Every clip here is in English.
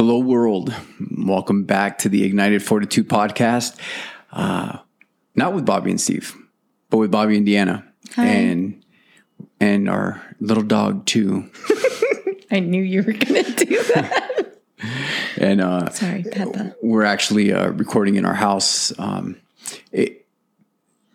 Hello, world. Welcome back to the Ignited Fortitude podcast. Uh, not with Bobby and Steve, but with Bobby and Deanna. Hi. And and our little dog too. I knew you were going to do that. And uh, Sorry, Peppa. we're actually uh, recording in our house. Um, it,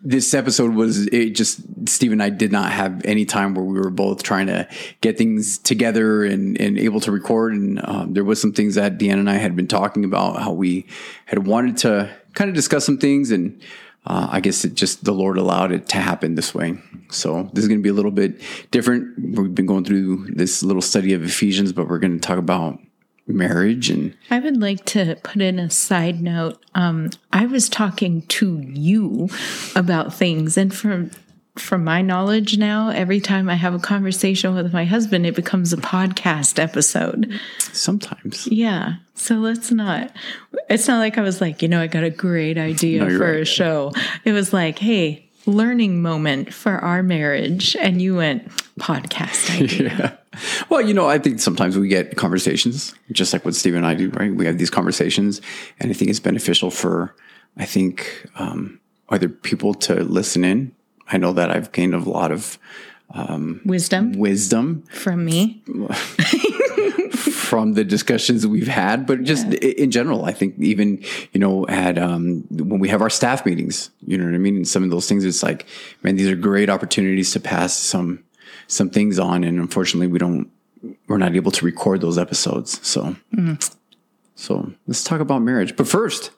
this episode was it just Steve and I did not have any time where we were both trying to get things together and, and able to record. And um, there was some things that Deanna and I had been talking about how we had wanted to kind of discuss some things and. Uh, I guess it just the Lord allowed it to happen this way. So this is going to be a little bit different. We've been going through this little study of Ephesians, but we're going to talk about marriage and I would like to put in a side note. Um, I was talking to you about things, and from from my knowledge now, every time I have a conversation with my husband, it becomes a podcast episode. sometimes Yeah. So let's not. It's not like I was like, you know, I got a great idea No, for right. a show. It was like, hey, learning moment for our marriage, and you went podcast idea. Yeah. Well, you know, I think sometimes we get conversations, just like what Steve and I do, right? We have these conversations, and I think it's beneficial for, I think, um, other people to listen in. I know that I've gained a lot of Wisdom wisdom from me. from the discussions we've had, but just i in general, I think even, you know, at, um, when we have our staff meetings, you know what I mean? And some of those things, it's like, man, these are great opportunities to pass some, some things on. And unfortunately, we don't, we're not able to record those episodes. So, so let's talk about marriage. But first,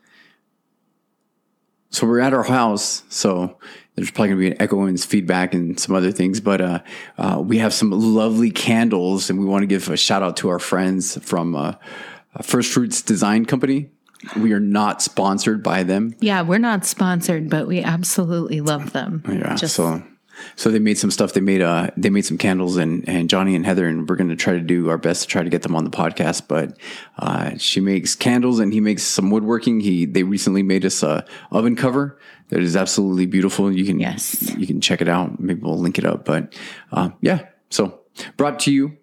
so we're at our house. So there's probably gonna be an echo and feedback and some other things, but uh, uh, we have some lovely candles, and we want to give a shout out to our friends from uh, First Fruits Design Company. We are not sponsored by them. Yeah, we're not sponsored, but we absolutely love them. Yeah. Just- so so they made some stuff. They made uh they made some candles and and Johnny and Heather and we're gonna try to do our best to try to get them on the podcast. But uh she makes candles and he makes some woodworking. He they recently made us a oven cover that is absolutely beautiful. You can Yes. you can check it out. Maybe we'll link it up. But uh, yeah, so brought to you,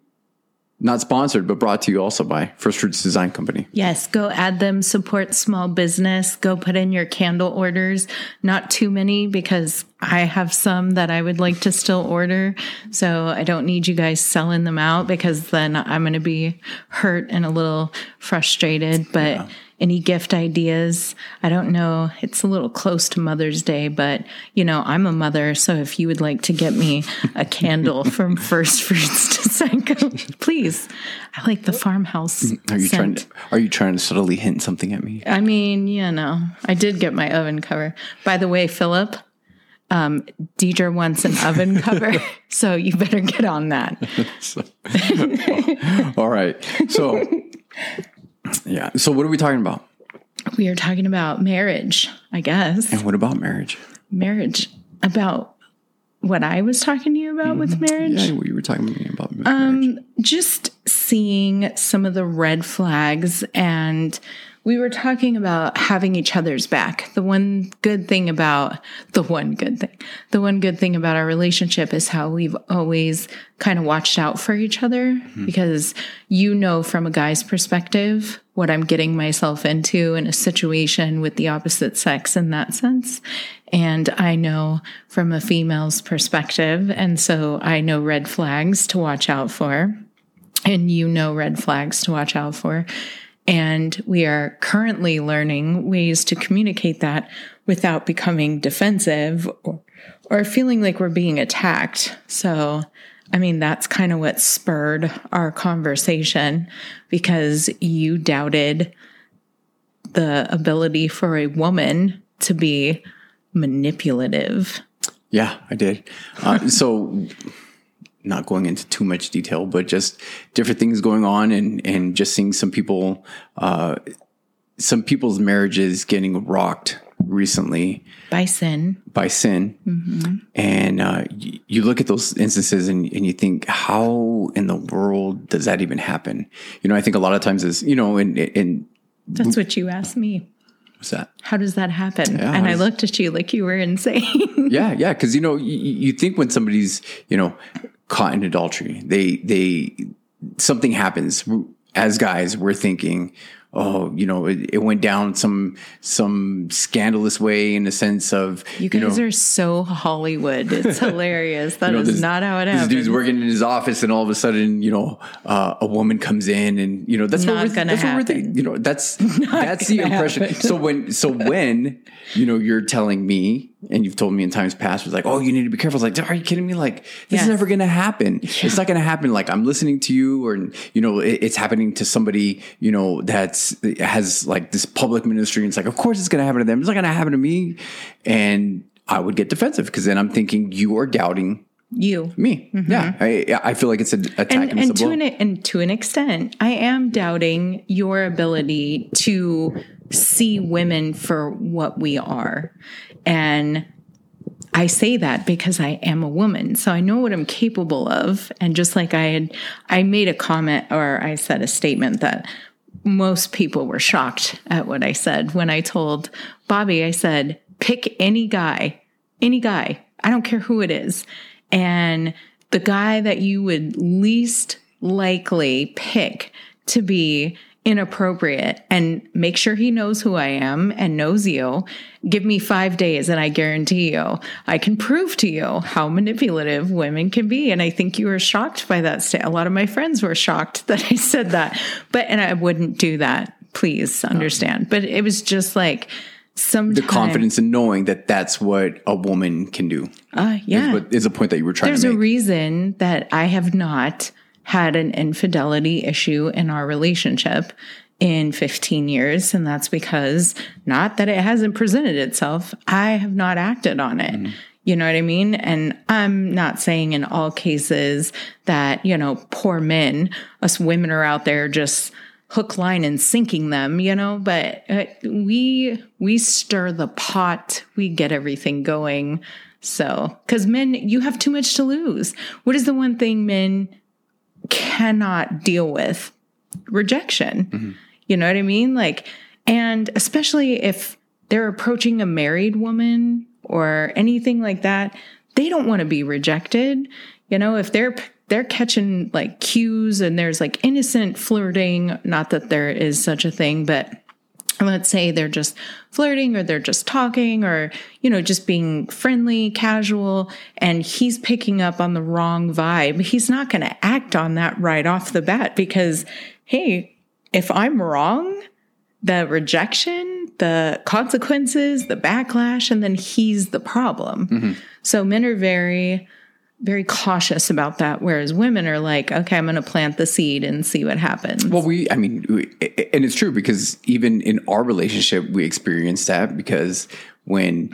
not sponsored, but brought to you also by First Fruits Design Company. Yes, go add them, support small business, go put in your candle orders. Not too many because I have some that I would like to still order. So I don't need you guys selling them out because then I'm going to be hurt and a little frustrated. But any gift ideas, I don't know. It's a little close to Mother's Day, but you know, I'm a mother. So if you would like to get me a candle from First Fruits to Company, please. I like the farmhouse. Are you trying to are you trying to subtly hint something at me? I mean, you know, I did get my oven cover. By the way, Philip, um, Deidre wants an oven cover, so you better get on that. All right. So, yeah. So, what are we talking about? We are talking about marriage, I guess. And what about marriage? Marriage about what I was talking to you about with marriage. Yeah, you were talking to me about marriage. Um, just seeing some of the red flags and we were talking about having each other's back. The one good thing about the one good thing, the one good thing about our relationship is how we've always kind of watched out for each other mm-hmm. because you know from a guy's perspective what I'm getting myself into in a situation with the opposite sex in that sense. And I know from a female's perspective. And so I know red flags to watch out for and you know red flags to watch out for. And we are currently learning ways to communicate that without becoming defensive or, or feeling like we're being attacked. So, I mean, that's kind of what spurred our conversation because you doubted the ability for a woman to be manipulative. yeah, I did. Uh, so, not going into too much detail, but just different things going on, and and just seeing some people, uh, some people's marriages getting rocked recently By sin. by sin. And uh, y- you look at those instances and, and you think, how in the world does that even happen? You know, I think a lot of times is, you know, and, and That's what you asked me. what's that? How does that happen? Yeah, and I how's- looked at you like you were insane. Yeah, yeah, because you know, you, you think when somebody's you know caught in adultery, they they something happens. as guys, we're thinking, oh, you know, it, it went down some some scandalous way in the sense of You guys know, are so Hollywood. It's hilarious. That is you know, this- not how it This happens. dude's working in his office, and all of a sudden, you know, uh, a woman comes in, and you know that's Not what we're, that's what we're happen. thinking. You know, that's that's the impression. happen. So when so when you know you're telling me, and you've told me in times past, was like, oh, you need to be careful. It's like, are you kidding me? Like this Yes. is never going to happen. It's not going to happen. Like I'm listening to you, or you know, it, it's happening to somebody, you know, that's has like this public ministry. And it's like, of course, it's going to happen to them. It's not going to happen to me, and I would get defensive because then I'm thinking you are doubting you. me. Mm-hmm. Yeah, I, I feel like it's an attack and, and, and to an and to an extent, I am doubting your ability to see women for what we are, and I say that because I am a woman, so I know what I'm capable of. And just like I had, I made a comment or I said a statement that most people were shocked at what I said when I told Bobby, I said, pick any guy, any guy, I don't care who it is. And the guy that you would least likely pick to be inappropriate and make sure he knows who I am and knows you. Give me five days and I guarantee you, I can prove to you how manipulative women can be. And I think you were shocked by that. A lot of my friends were shocked that I said that, but, and I wouldn't do that. Please understand. But it was just like some the confidence in knowing that that's what a woman can do. Uh, yeah. But is a point that you were trying There's to a reason that I have not had an infidelity issue in our relationship in 15 years. And that's because not that it hasn't presented itself, I have not acted on it. You know what I mean? And I'm not saying in all cases that, you know, poor men, us women are out there just hook line and sinking them you know but uh, we we stir the pot we get everything going so because men you have too much to lose what is the one thing men cannot deal with rejection. You know what i mean? Like and especially if they're approaching a married woman or anything like that they don't want to be rejected. You know if they're they're catching like cues and there's like innocent flirting not that there is such a thing but let's say they're just flirting or they're just talking or you know just being friendly casual and he's picking up on the wrong vibe he's not going to act on that right off the bat because hey if i'm wrong the rejection the consequences the backlash and then he's the problem. Mm-hmm. So men are very very cautious about that whereas women are like okay i'm going to plant the seed and see what happens Well, we, I mean, we, and it's true because even in our relationship, we experienced that because when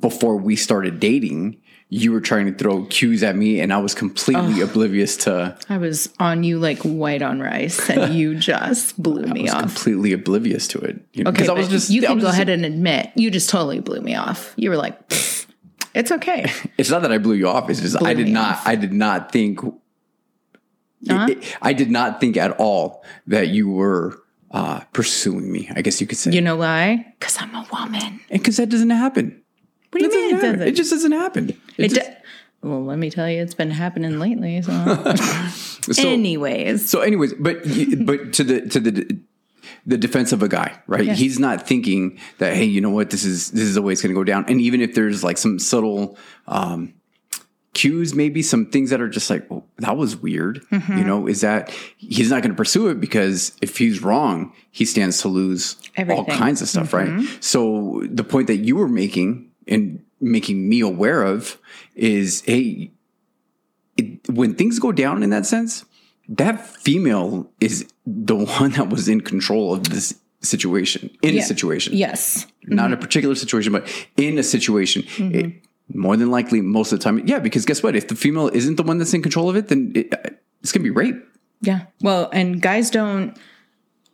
before we started dating, you were trying to throw cues at me, and I was completely oblivious to. I was on you like white on rice, and you just blew me off. Completely oblivious to it. You know, Okay, I was just. you I can go just- ahead and admit you just totally blew me off. You were like, "Pfft, "It's okay." It's not that I blew you off. It's just I did not. off. I did not think. Uh-huh. it- I did not think at all that you were uh, pursuing me. I guess you could say, You know why? Because I'm a woman. because that doesn't happen. What do you That mean it doesn't happen. doesn't? It just doesn't happen. It It just- well, let me tell you, it's been happening lately. So, so, anyways, So, anyways, but but to the to the the defense of a guy, right? Yes. He's not thinking that hey, you know what, this is this is the way it's going to go down. And even if there's like some subtle um, cues, maybe some things that are just like well, that was weird. Mm-hmm. You know, is that he's not going to pursue it because if he's wrong, he stands to lose Everything. all kinds of stuff, right? So the point that you were making and making me aware of is hey it, when things go down in that sense, that female is the one that was in control of this situation, in Yeah. a situation, yes, not mm-hmm. a particular situation, but in a situation. Mm-hmm. It, more than likely, most of the time, yeah, because guess what? If the female isn't the one that's in control of it, then it, it's going to be rape. yeah. Well, and guys don't.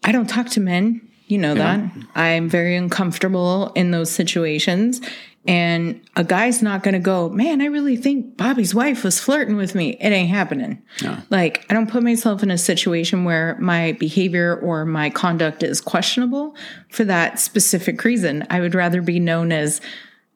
I don't talk to men. You know that. I'm very uncomfortable in those situations. And a guy's not going to go, man, I really think Bobby's wife was flirting with me. It ain't happening. Like, I don't put myself in a situation where my behavior or my conduct is questionable for that specific reason. I would rather be known as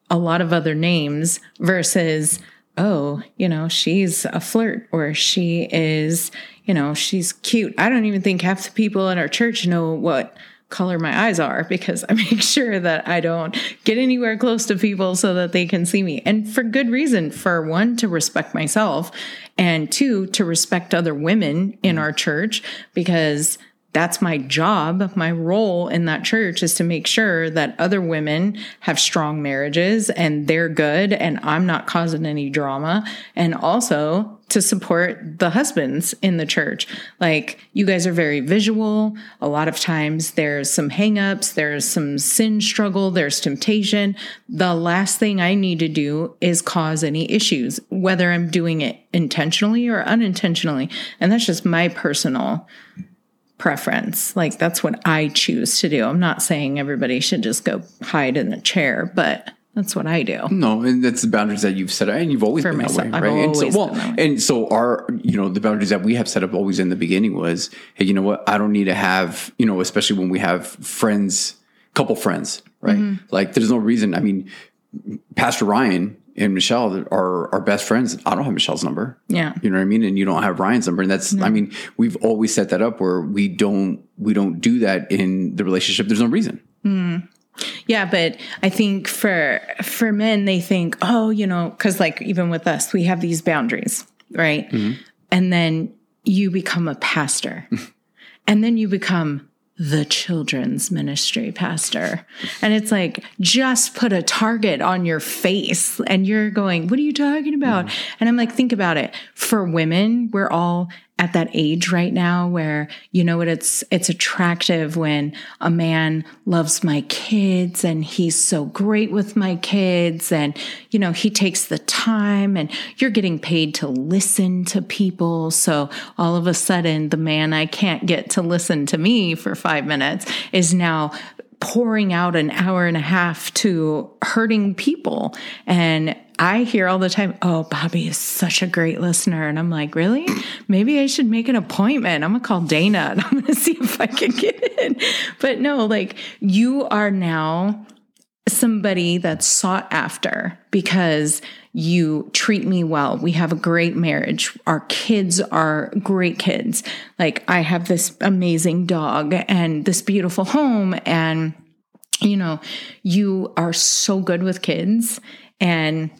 a lot of other names versus oh, you know, she's a flirt or she is, you know, she's cute. I don't even think half the people in our church know what color my eyes are because I make sure that I don't get anywhere close to people so that they can see me. And for good reason. For one, to respect myself, and two, to respect other women in our church because that's my job. My role in that church is to make sure that other women have strong marriages and they're good and I'm not causing any drama. And also to support the husbands in the church. Like you guys are very visual. A lot of times there's some hangups, there's some sin struggle, there's temptation. The last thing I need to do is cause any issues, whether I'm doing it intentionally or unintentionally. And that's just my personal preference. Like that's what I choose to do. I'm not saying everybody should just go hide in a chair, but that's what I do. No, and that's the boundaries that you've set up, and you've always For been myself. that way, right? And so, well, been that way. and so our, you know, the boundaries that we have set up always in the beginning was, hey, you know what? I don't need to have, you know, especially when we have friends, couple friends, right? Mm-hmm. Like, there's no reason. I mean, Pastor Ryan and Michelle are our best friends. I don't have Michelle's number. Yeah. You know what I mean? And you don't have Ryan's number. And that's, I mean, we've always set that up where we don't, we don't do that in the relationship. There's no reason. Yeah, but I think for for men they think, "Oh, you know, cuz like even with us, we have these boundaries, right?" Mm-hmm. And then you become a pastor. and then you become the children's ministry pastor. And it's like, just put a target on your face. And you're going, What are you talking about? Mm-hmm. And I'm like, Think about it. For women, we're all at that age right now where you know what it's it's attractive when a man loves my kids and he's so great with my kids and you know he takes the time and you're getting paid to listen to people. So all of a sudden the man I can't get to listen to me for 5 minutes is now pouring out an hour and a half to hurting people. And I hear all the time, oh, Bobby is such a great listener. And I'm like, really? Maybe I should make an appointment. I'm going to call Dana and I'm going to see if I can get in. But no, like you are now somebody that's sought after because you treat me well. We have a great marriage. Our kids are great kids. Like I have this amazing dog and this beautiful home and you know, you are so good with kids and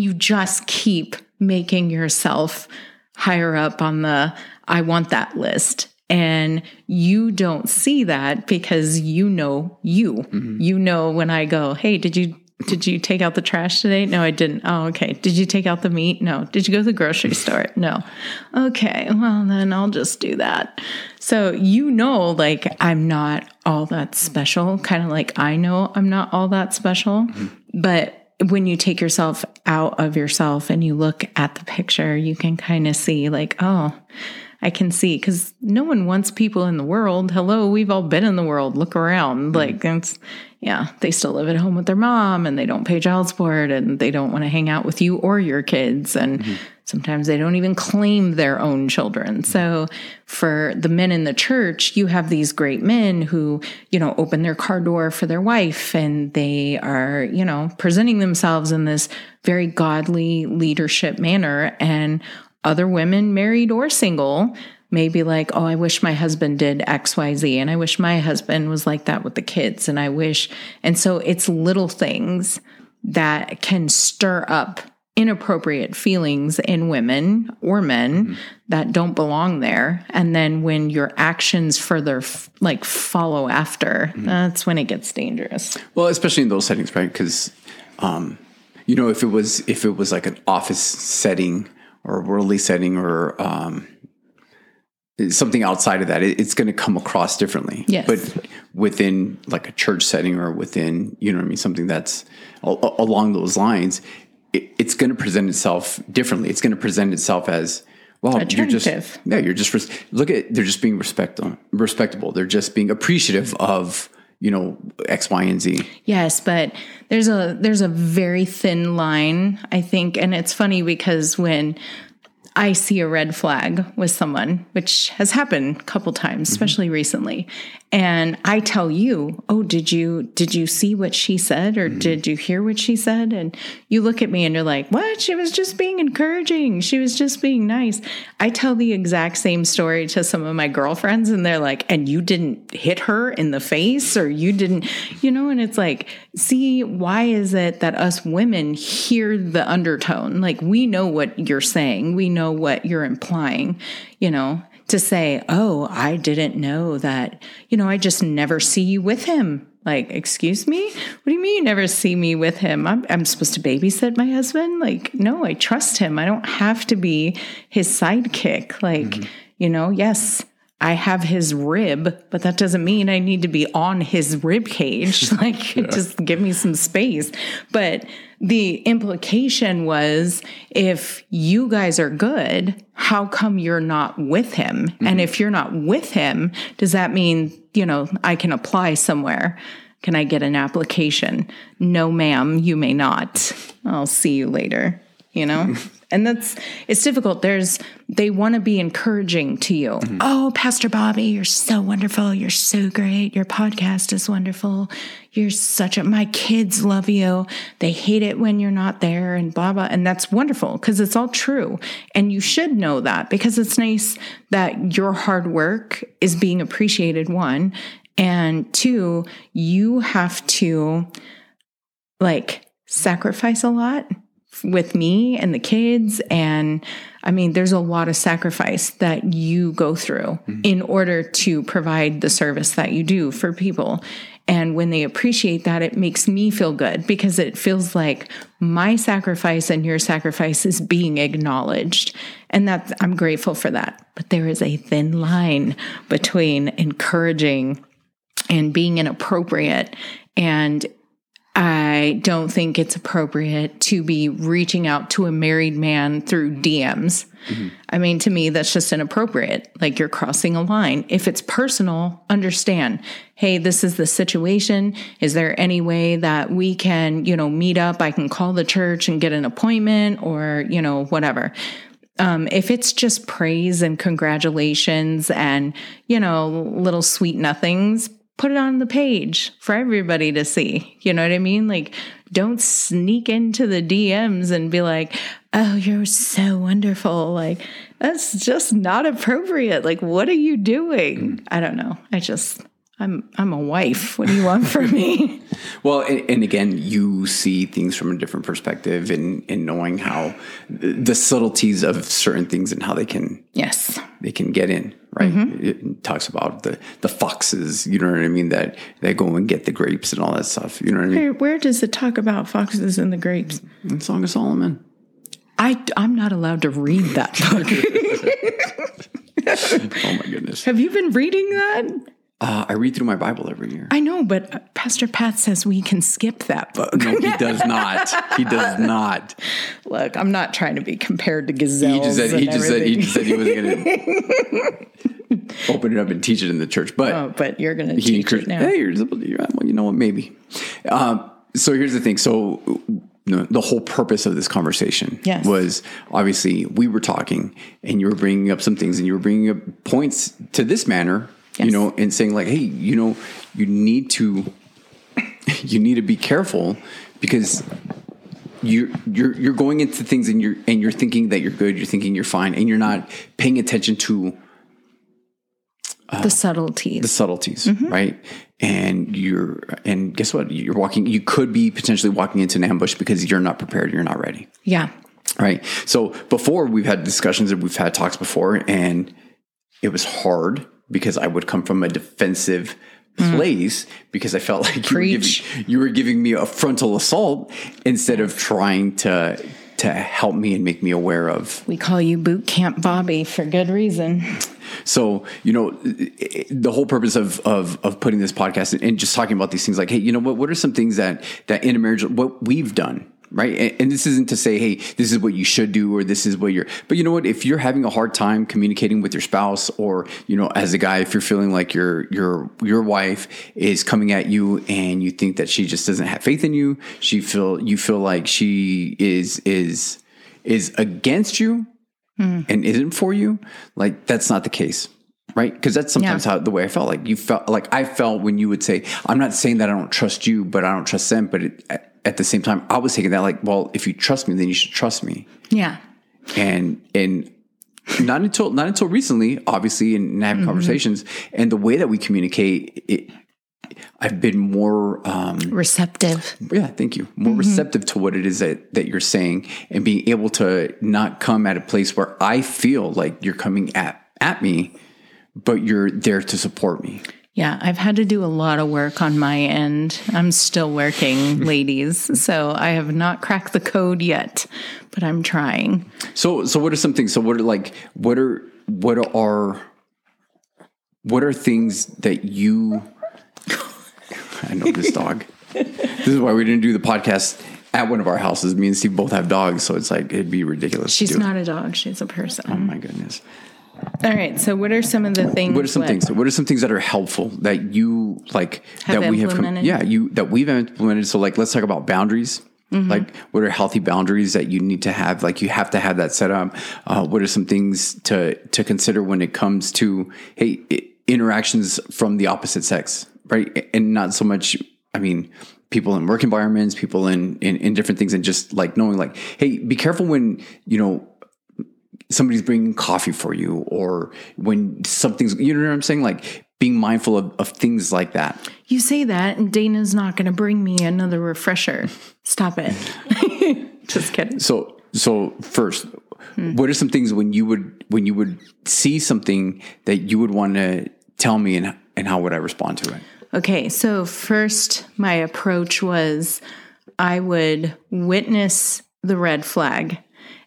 you just keep making yourself higher up on the I want that list. And you don't see that because you know you. Mm-hmm. You know when I go, "Hey, did you did you take out the trash today?" No, I didn't. Oh, okay. Did you take out the meat? No. Did you go to the grocery store? No. Okay. Well, then I'll just do that. So you know like I'm not all that special, kind of like I know I'm not all that special. Mm-hmm. But when you take yourself out of yourself and you look at the picture, you can kind of see, like, oh, I can see because no one wants people in the world. Hello, we've all been in the world. Look around. Mm-hmm. Like, it's, yeah, they still live at home with their mom and they don't pay child support and they don't want to hang out with you or your kids. And mm-hmm. Sometimes they don't even claim their own children. So for the men in the church, you have these great men who, you know, open their car door for their wife and they are, you know, presenting themselves in this very godly leadership manner. And other women, married or single, may be like, oh, I wish my husband did XYZ. And I wish my husband was like that with the kids. And I wish. And so it's little things that can stir up inappropriate feelings in women or men that don't belong there and then when your actions further f- like follow after that's when it gets dangerous Well, especially in those settings, right? Because, um, you know, if it was if it was like an office setting or a worldly setting or um, something outside of that, it, it's going to come across differently. Yes. But within like a church setting or within, you know, what I mean, something that's along those lines, it, it's going to present itself differently. It's going to present itself as. Well, you're just yeah, you're just res- look at they're just being respectful, respectable. They're just being appreciative of you know X, Y, and Z. Yes, but there's a there's a very thin line, I think, and it's funny because when I see a red flag with someone, which has happened a couple times, mm-hmm. especially recently, and I tell you, "Oh, did you did you see what she said or mm-hmm. did you hear what she said?" and you look at me and you're like, "What? She was just being encouraging. She was just being nice." I tell the exact same story to some of my girlfriends and they're like, "And you didn't hit her in the face or you didn't, you know?" and it's like, "See, why is it that us women hear the undertone? Like we know what you're saying. We know what you're implying, you know?" to say, Oh, I didn't know that, you know, I just never see you with him. Like, excuse me? What do you mean you never see me with him? I'm, I'm supposed to babysit my husband? Like, no, I trust him. I don't have to be his sidekick. Like, mm-hmm. you know, yes, I have his rib, but that doesn't mean I need to be on his rib cage. Like, yeah. just give me some space. But the implication was if you guys are good, how come you're not with him? Mm-hmm. And if you're not with him, does that mean, you know, I can apply somewhere? Can I get an application? No, ma'am, you may not. I'll see you later, you know? and that's it's difficult. There's they want to be encouraging to you. Mm-hmm. oh pastor bobby you're so wonderful. You're so great. Your podcast is wonderful. You're such a my kids love you. They hate it when you're not there and blah blah. And that's wonderful because it's all true. And you should know that because it's nice that your hard work is being appreciated one. And two you have to like sacrifice a lot with me and the kids. And I mean, there's a lot of sacrifice that you go through mm-hmm. in order to provide the service that you do for people. And when they appreciate that, it makes me feel good because it feels like my sacrifice and your sacrifice is being acknowledged. And that I'm grateful for that. But there is a thin line between encouraging and being inappropriate and I don't think it's appropriate to be reaching out to a married man through DMs. Mm-hmm. I mean, to me, that's just inappropriate. Like you're crossing a line. If it's personal, understand, hey, this is the situation. Is there any way that we can, you know, meet up? I can call the church and get an appointment or, you know, whatever. Um, if it's just praise and congratulations and, you know, little sweet nothings, put it on the page for everybody to see. You know what I mean? Like, don't sneak into the DMs and be like, oh, you're so wonderful. Like, that's just not appropriate. Like, what are you doing? Mm. I don't know. I just, I'm I'm a wife. What do you want from me? well, and, and, again, you see things from a different perspective, and in, in knowing how the subtleties of certain things and how they can yes they can get in. Right, mm-hmm. it talks about the the foxes. You know what I mean? That they go and get the grapes and all that stuff. You know what I mean? Where, where does it talk about foxes and the grapes? In Song of Solomon. I I'm not allowed to read that book. oh my goodness! Have you been reading that? Uh, I read through my Bible every year. I know, but Pastor Pat says we can skip that book. No, he does not. He does not. Look, I'm not trying to be compared to gazelles. He just said he just said he just said he was going to open it up and teach it in the church. But oh, but you're going to teach it now. Hey, you're, well, you know what? Maybe. Um, so here's the thing. So the whole purpose of this conversation yes. was obviously we were talking and you were bringing up some things and you were bringing up points to this manner yes. you know, and saying like, hey, you know, you need to you need to be careful because you're you're you're going into things and you're and you're thinking that you're good, you're thinking you're fine, and you're not paying attention to uh, the subtleties, the subtleties, mm-hmm. right? And you're and guess what? You're walking. You could be potentially walking into an ambush because you're not prepared. You're not ready. Yeah. Right. So before we've had discussions and we've had talks before, and it was hard because I would come from a defensive mm. place because I felt like you were, giving, you were, giving, me a frontal assault instead of trying to to help me and make me aware of. We call you Boot Camp Bobby for good reason. So, you know, the whole purpose of, of, of putting this podcast and just talking about these things like, hey, you know what, what are some things that, that in a marriage, what we've done, right? And, and, this isn't to say, hey, this is what you should do or this is what you're, but you know what? If you're having a hard time communicating with your spouse or, you know, as a guy, if you're feeling like your, your, your wife is coming at you and you think that she just doesn't have faith in you, she feel, you feel like she is, is, is against you mm. and isn't for you, like that's not the case. right? Because that's sometimes Yeah. how the way I felt. Like you felt like I felt when you would say, "I'm not saying that I don't trust you, but I don't trust them." But it, at, the same time, I was taking that like, "Well, if you trust me, then you should trust me." Yeah. and and not until not until recently, obviously, and, and having conversations and the way that we communicate, it, I've been more, um, Receptive. yeah, thank you, more receptive to what it is that that you're saying, and being able to not come at a place where I feel like you're coming at at me, but you're there to support me. Yeah, I've had to do a lot of work on my end. I'm still working, ladies. So I have not cracked the code yet, but I'm trying. So, so what are some things? So, what are like, what are, what are, what are things that you? I know this dog. this is why we didn't do the podcast at one of our houses. Me and Steve both have dogs, so it's like it'd be ridiculous. She's to do. not a dog, she's a person. Oh my goodness. All right. So, what are some of the things? What are some things? What are some things that are helpful that you like Have that we have? implemented? yeah, you that we've implemented. So, like, let's talk about boundaries. Mm-hmm. Like, what are healthy boundaries that you need to have? Like, you have to have that set up. Uh, what are some things to to consider when it comes to hey interactions from the opposite sex, right? And not so much. I mean, people in work environments, people in in, in different things, and just like knowing, like, hey, be careful when you know somebody's bringing coffee for you or when something's you know what i'm saying like being mindful of, of things like that You say that, and Dana's not going to bring me another refresher. Stop it. Just kidding. so so first what are some things when you would when you would see something that you would want to tell me and and how would i respond to it Okay, so first, my approach was I would witness the red flag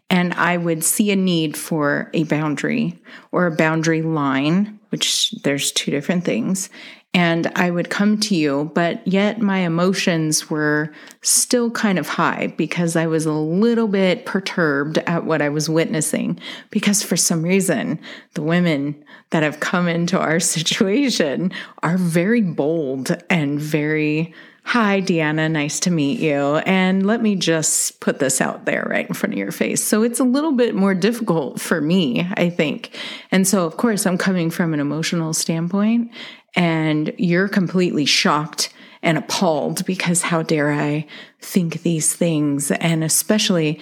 and I would see a need for a boundary or a boundary line, which there's two different things. And I would come to you, but yet my emotions were still kind of high because I was a little bit perturbed at what I was witnessing. Because for some reason, the women that have come into our situation are very bold and very, hi, Deanna, nice to meet you. And let me just put this out there right in front of your face. So it's a little bit more difficult for me, I think. And so, of course, I'm coming from an emotional standpoint, and you're completely shocked and appalled because how dare I think these things? And especially,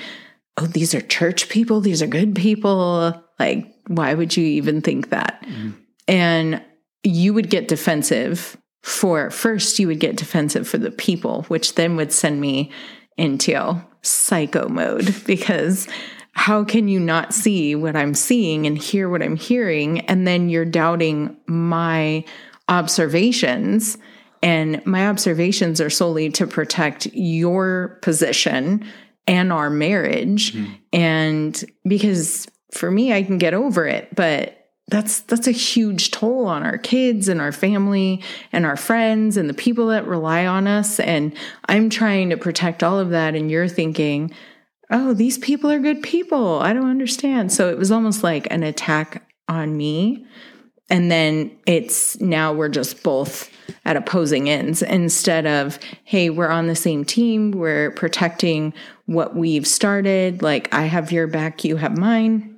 oh, these are church people, these are good people. Like, why would you even think that? Mm-hmm. And you would get defensive for first, you would get defensive for the people, which then would send me into psycho mode because how can you not see what I'm seeing and hear what I'm hearing? And then you're doubting my observations. And my observations are solely to protect your position and our marriage. Mm-hmm. And because for me, I can get over it, but that's that's a huge toll on our kids and our family and our friends and the people that rely on us. And i'm trying to protect all of that. And you're thinking oh these people are good people. I don't understand. So it was almost like an attack on me. And then it's now we're just both at opposing ends instead of hey we're on the same team. We're protecting what we've started. Like i have your back you have mine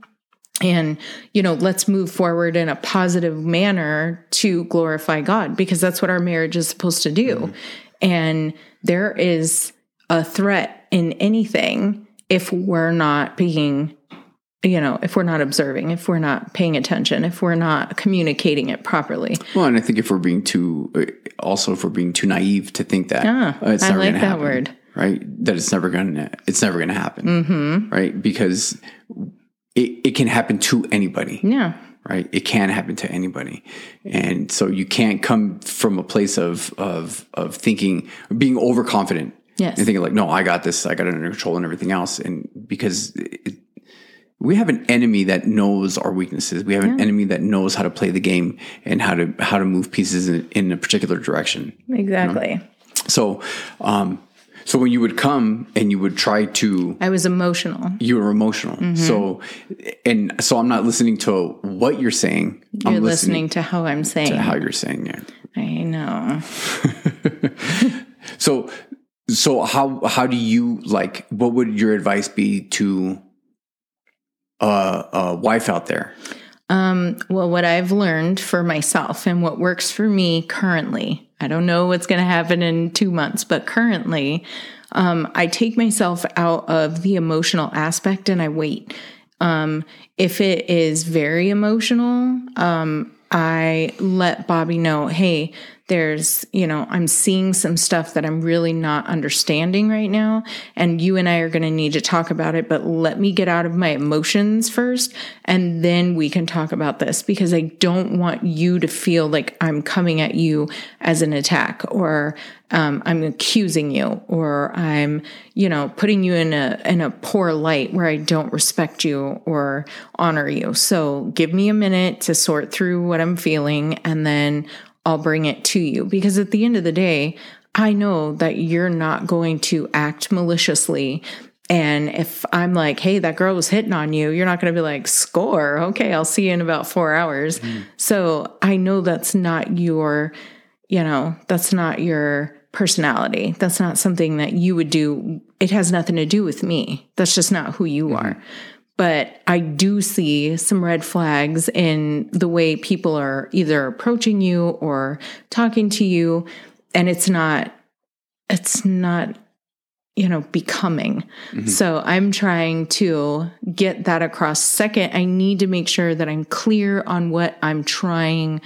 and you know let's move forward in a positive manner to glorify god because that's what our marriage is supposed to do. And there is a threat in anything if we're not being you know if we're not observing if we're not paying attention if we're not communicating it properly. Well and i think if we're being too uh, also if we're being too naive to think that Ah, uh, it's I never like gonna that happen, word. right? That it's never gonna it's never gonna happen mm-hmm. right? Because it, it can happen to anybody yeah right? It can happen to anybody, and so you can't come from a place of of of thinking, being overconfident, Yes. and thinking like, no, I got this, I got it under control, and everything else, and because. It, we have an enemy that knows our weaknesses. We have an enemy that knows how to play the game and how to how to move pieces in, in a particular direction. exactly So, um, so when you would come and you would try to i was emotional you were emotional. Mm-hmm. So, and so I'm not listening to what you're saying. you're I'm listening to how i'm saying to how you're saying it. i know So, so how how do you like? What would your advice be to a, a wife out there? Um, well, what I've learned for myself and what works for me currently, I don't know what's going to happen in two months, but currently, um, I take myself out of the emotional aspect and I wait. Um, if it is very emotional, um, I let Bobby know, hey, there's, you know, I'm seeing some stuff that I'm really not understanding right now. And you and I are going to need to talk about it, but let me get out of my emotions first. And then we can talk about this because I don't want you to feel like I'm coming at you as an attack or um, I'm accusing you or I'm, you know, putting you in a in a poor light where I don't respect you or honor you. So give me a minute to sort through what I'm feeling, and then I'll bring it to you. Because at the end of the day, I know that you're not going to act maliciously. And if I'm like, hey, that girl was hitting on you, you're not going to be like, score. Okay, I'll see you in about four hours. Mm. So I know that's not your, you know, that's not your personality. That's not something that you would do. It has nothing to do with me. That's just not who you mm-hmm. are but I do see some red flags in the way people are either approaching you or talking to you. And it's not it's not you know becoming. Mm-hmm. so i'm trying to get that across. Second i need to make sure that i'm clear on what i'm trying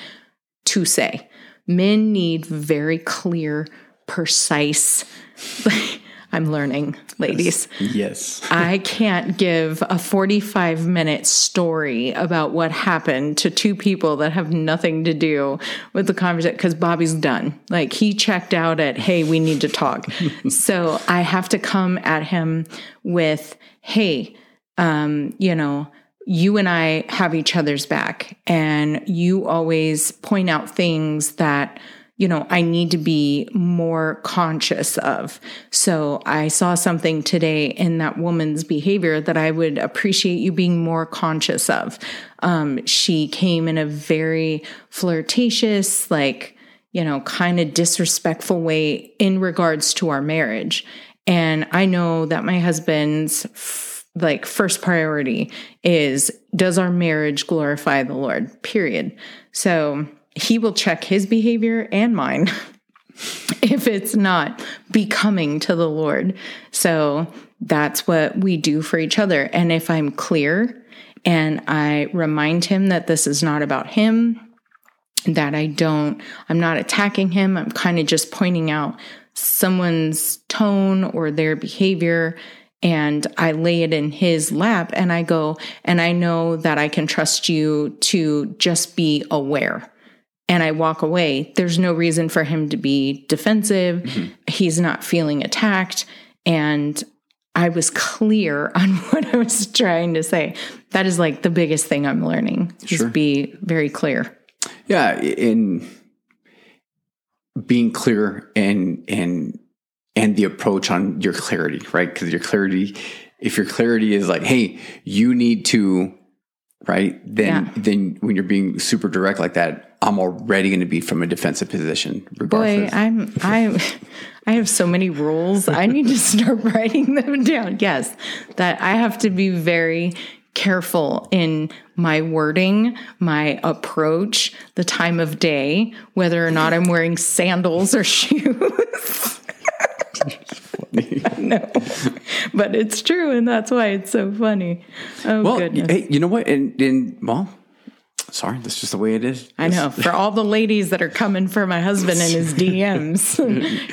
to say. Men need very clear precise I'm learning, ladies. Yes. yes. I can't give a 45 minute story about what happened to two people that have nothing to do with the conversation because Bobby's done. Like he checked out at, hey, we need to talk. so I have to come at him with, hey, um, you know, you and I have each other's back, and you always point out things that you know, I need to be more conscious of. So I saw something today in that woman's behavior that I would appreciate you being more conscious of. Um, she came in a very flirtatious, like, you know, kind of disrespectful way in regards to our marriage. And I know that my husband's like first priority is does our marriage glorify the Lord? Period. So he will check his behavior and mine if it's not becoming to the Lord. So that's what we do for each other. And if I'm clear and I remind him that this is not about him, that I don't, I'm not attacking him, I'm kind of just pointing out someone's tone or their behavior and I lay it in his lap and I go, and I know that I can trust you to just be aware and I walk away, there's no reason for him to be defensive. Mm-hmm. He's not feeling attacked. And I was clear on what I was trying to say. That is like the biggest thing I'm learning. Just sure. be very clear. Yeah, in being clear and and and the approach on your clarity, right? Because your clarity, if your clarity is like, hey, you need to right? Then yeah. then when you're being super direct like that, I'm already going to be from a defensive position. Regardless. Boy, I'm I I have so many rules. I need to start writing them down. Yes, that I have to be very careful in my wording, my approach, the time of day, whether or not I'm wearing sandals or shoes. no, but it's true, and that's why it's so funny. Oh well, goodness! Hey, you know what? And, and well, sorry, that's just the way it is. I know. For all the ladies that are coming for my husband and his DMs,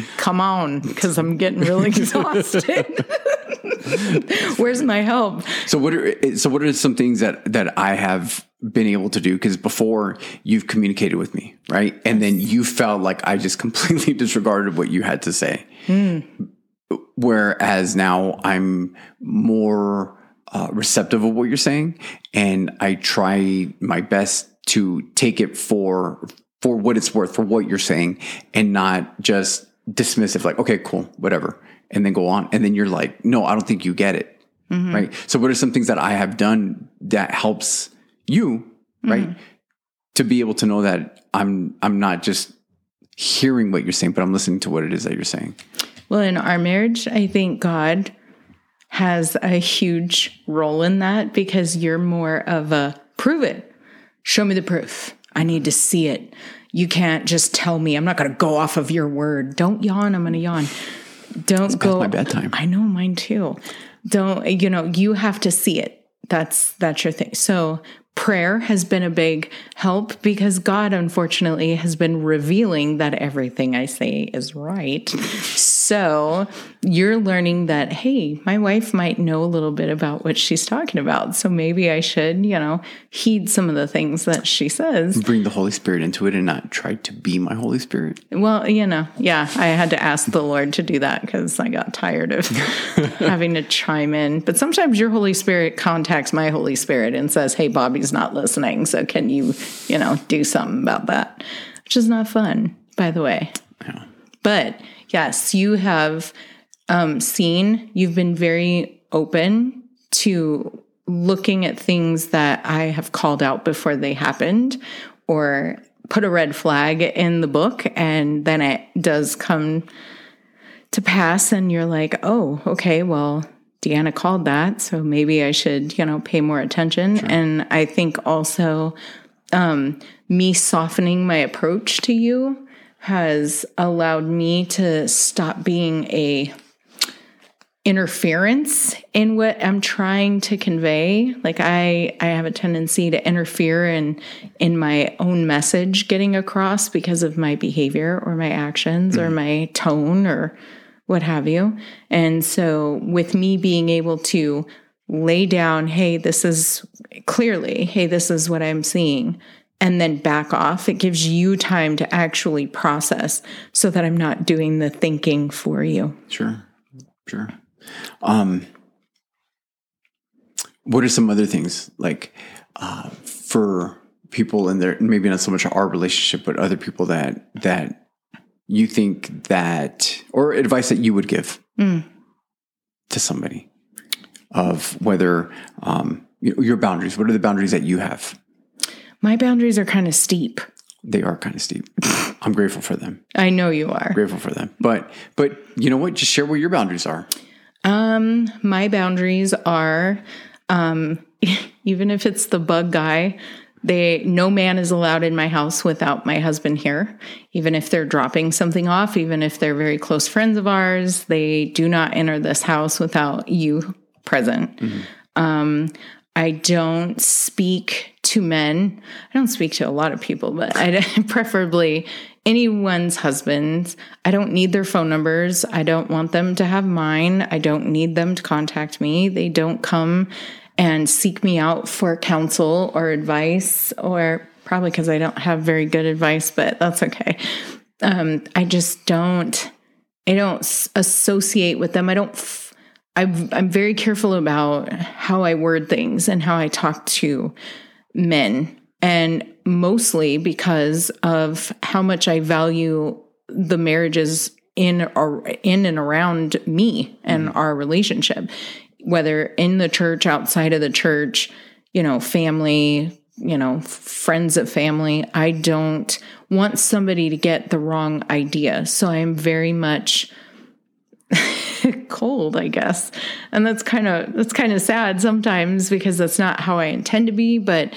come on, because I'm getting really exhausted. Where's my help? So what are so what are some things that that I have been able to do because before you've communicated with me, right? And then you felt like I just completely disregarded what you had to say. Mm. Whereas now I'm more uh, receptive of what you're saying, and I try my best to take it for for what it's worth, for what you're saying, and not just dismissive, like okay, cool, whatever, and then go on. And then you're like, no, I don't think you get it, mm-hmm. right? So, what are some things that I have done that helps you, mm-hmm. right, to be able to know that I'm I'm not just hearing what you're saying, but I'm listening to what it is that you're saying. Well, in our marriage, I think God has a huge role in that because you're more of a prove it. show me the proof. I need to see it. You can't just tell me. I'm not going to go off of your word. Don't yawn. I'm going to yawn. Don't go. my bedtime. I know mine too. Don't you know? You have to see it. That's that's your thing. So prayer has been a big help because God, unfortunately, has been revealing that everything I say is right. So you're learning that, hey, my wife might know a little bit about what she's talking about. So maybe I should, you know, heed some of the things that she says. Bring the Holy Spirit into it and not try to be my Holy Spirit. Well, you know, yeah, I had to ask the Lord to do that because I got tired of having to chime in. But sometimes your Holy Spirit contacts my Holy Spirit and says, hey, Bobby's not listening. So can you, you know, do something about that? Which is not fun, by the way. Yeah. But yes, you have um, seen, you've been very open to looking at things that I have called out before they happened or put a red flag in the book. And then it does come to pass, and you're like, oh, okay, well, Deanna called that. So maybe I should, you know, pay more attention. And I think also um, me softening my approach to you has allowed me to stop being a interference in what I'm trying to convey. Like I I have a tendency to interfere in in my own message getting across because of my behavior or my actions or hmm. my tone or what have you. And so with me being able to lay down, hey, this is clearly, hey, this is what I'm seeing and then back off. It gives you time to actually process so that I'm not doing the thinking for you. Sure. Sure. Um, what are some other things like uh, for people in there? Maybe not so much our relationship, but other people that that you think that or advice that you would give Mm. to somebody of whether um, you know, your boundaries. What are the boundaries that you have? My boundaries are kind of steep. They are kind of steep. I'm grateful for them. I know you are. Grateful for them. But but you know what? Just share where your boundaries are. Um, my boundaries are um even if it's the bug guy, they no man is allowed in my house without my husband here. Even if they're dropping something off, even if they're very close friends of ours, they do not enter this house without you present. Um, I don't speak to men. I don't speak to a lot of people, but I preferably anyone's husbands. I don't need their phone numbers. I don't want them to have mine. I don't need them to contact me. They don't come and seek me out for counsel or advice, or probably because I don't have very good advice, but that's okay. Um, I just don't. I don't associate with them. I don't. I'm very careful about how I word things and how I talk to men, and mostly because of how much I value the marriages in or in and around me and mm-hmm. our relationship, whether in the church, outside of the church, you know, family, you know, friends of family. I don't want somebody to get the wrong idea. So I am very much cold, I guess. And that's kind of that's kind of sad sometimes because that's not how I intend to be, but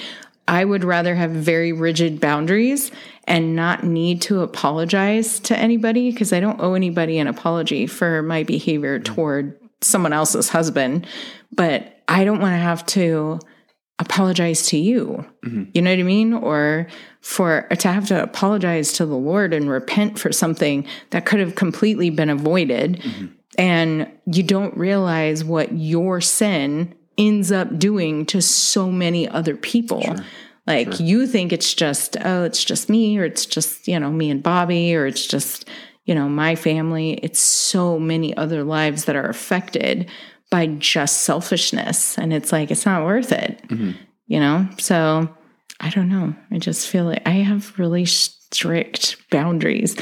I would rather have very rigid boundaries and not need to apologize to anybody because I don't owe anybody an apology for my behavior mm. toward someone else's husband, but I don't want to have to apologize to you. Mm-hmm. You know what I mean? Or for to have to apologize to the Lord and repent for something that could have completely been avoided. Mm-hmm. And you don't realize what your sin ends up doing to so many other people. Like you think it's just, oh, it's just me, or it's just, you know, me and Bobby, or it's just, you know, my family. It's so many other lives that are affected by just selfishness. And it's like, it's not worth it, mm-hmm. you know? So I don't know. I just feel like I have really strict boundaries.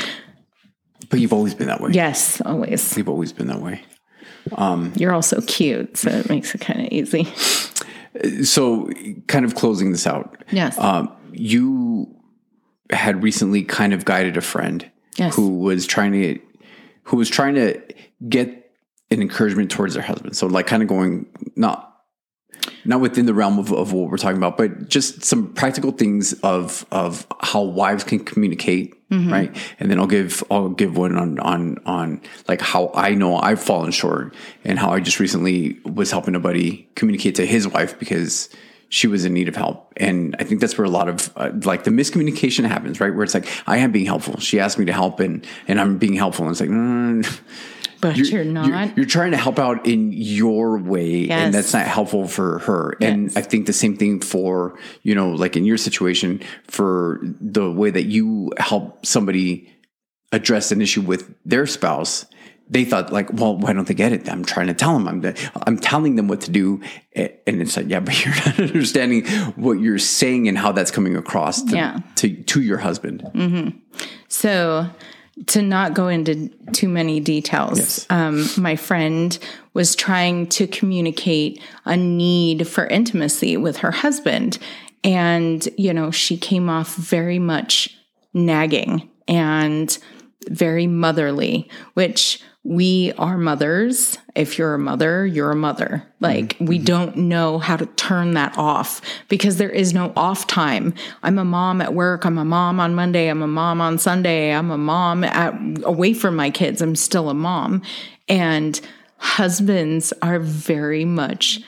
But you've always been that way. Yes, always. You've always been that way. You're also cute, so it makes it kind of easy. So, kind of closing this out, Yes. um, you had recently kind of guided a friend Yes. who was trying to who was trying to get an encouragement towards their husband. So, like, kind of going not not within the realm of, of what we're talking about, but just some practical things of of how wives can communicate, right? And then I'll give I'll give one on on on like how I know I've fallen short and how I just recently was helping a buddy communicate to his wife because she was in need of help. And I think that's where a lot of uh, like the miscommunication happens, right? Where it's like I am being helpful. She asked me to help and and I'm being helpful and it's like mm, But you're, not. you're, you're trying to help out in your way Yes. and that's not helpful for her. And i think the same thing for you know like in your situation for the way that you help somebody address an issue with their spouse they thought like well why don't they get it? I'm trying to tell them. I'm i'm telling them what to do. And it's like yeah but you're not understanding what you're saying and how that's coming across to, Yeah. to, to your husband. Mm-hmm. So, to not go into too many details, Yes. um, my friend was trying to communicate a need for intimacy with her husband. And, you know, she came off very much nagging and very motherly, which we are mothers. If you're a mother, you're a mother. Like, mm-hmm. we mm-hmm. don't know how to turn that off because there is no off time. I'm a mom at work. I'm a mom on Monday. I'm a mom on Sunday. I'm a mom at, away from my kids. I'm still a mom. And husbands are very much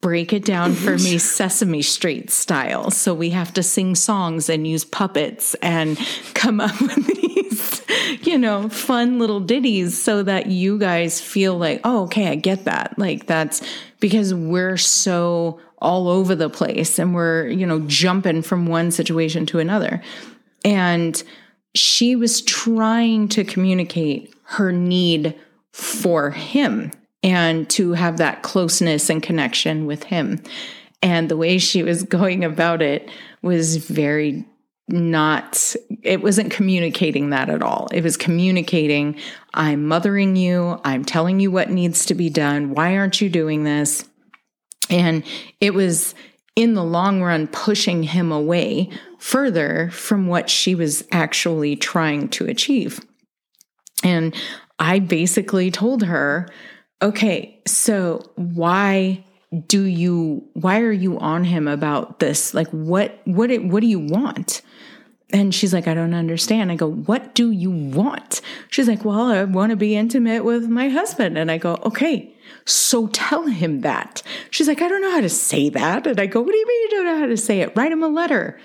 break it down for me Sesame Street style. So we have to sing songs and use puppets and come up with these, you know, fun little ditties so that you guys feel like, oh, okay, I get that. Like that's because we're so all over the place and we're, you know, jumping from one situation to another. And she was trying to communicate her need for him and to have that closeness and connection with him. And the way she was going about it was very not, it wasn't communicating that at all. It was communicating, I'm mothering you, I'm telling you what needs to be done. Why aren't you doing this? And it was in the long run pushing him away further from what she was actually trying to achieve. And I basically told her, okay, so why do you why are you on him about this? Like what what what do you want? And she's like, I don't understand. I go, What do you want? She's like, Well, I want to be intimate with my husband. And I go, Okay, so tell him that. She's like, I don't know how to say that. And I go, What do you mean you don't know how to say it? Write him a letter.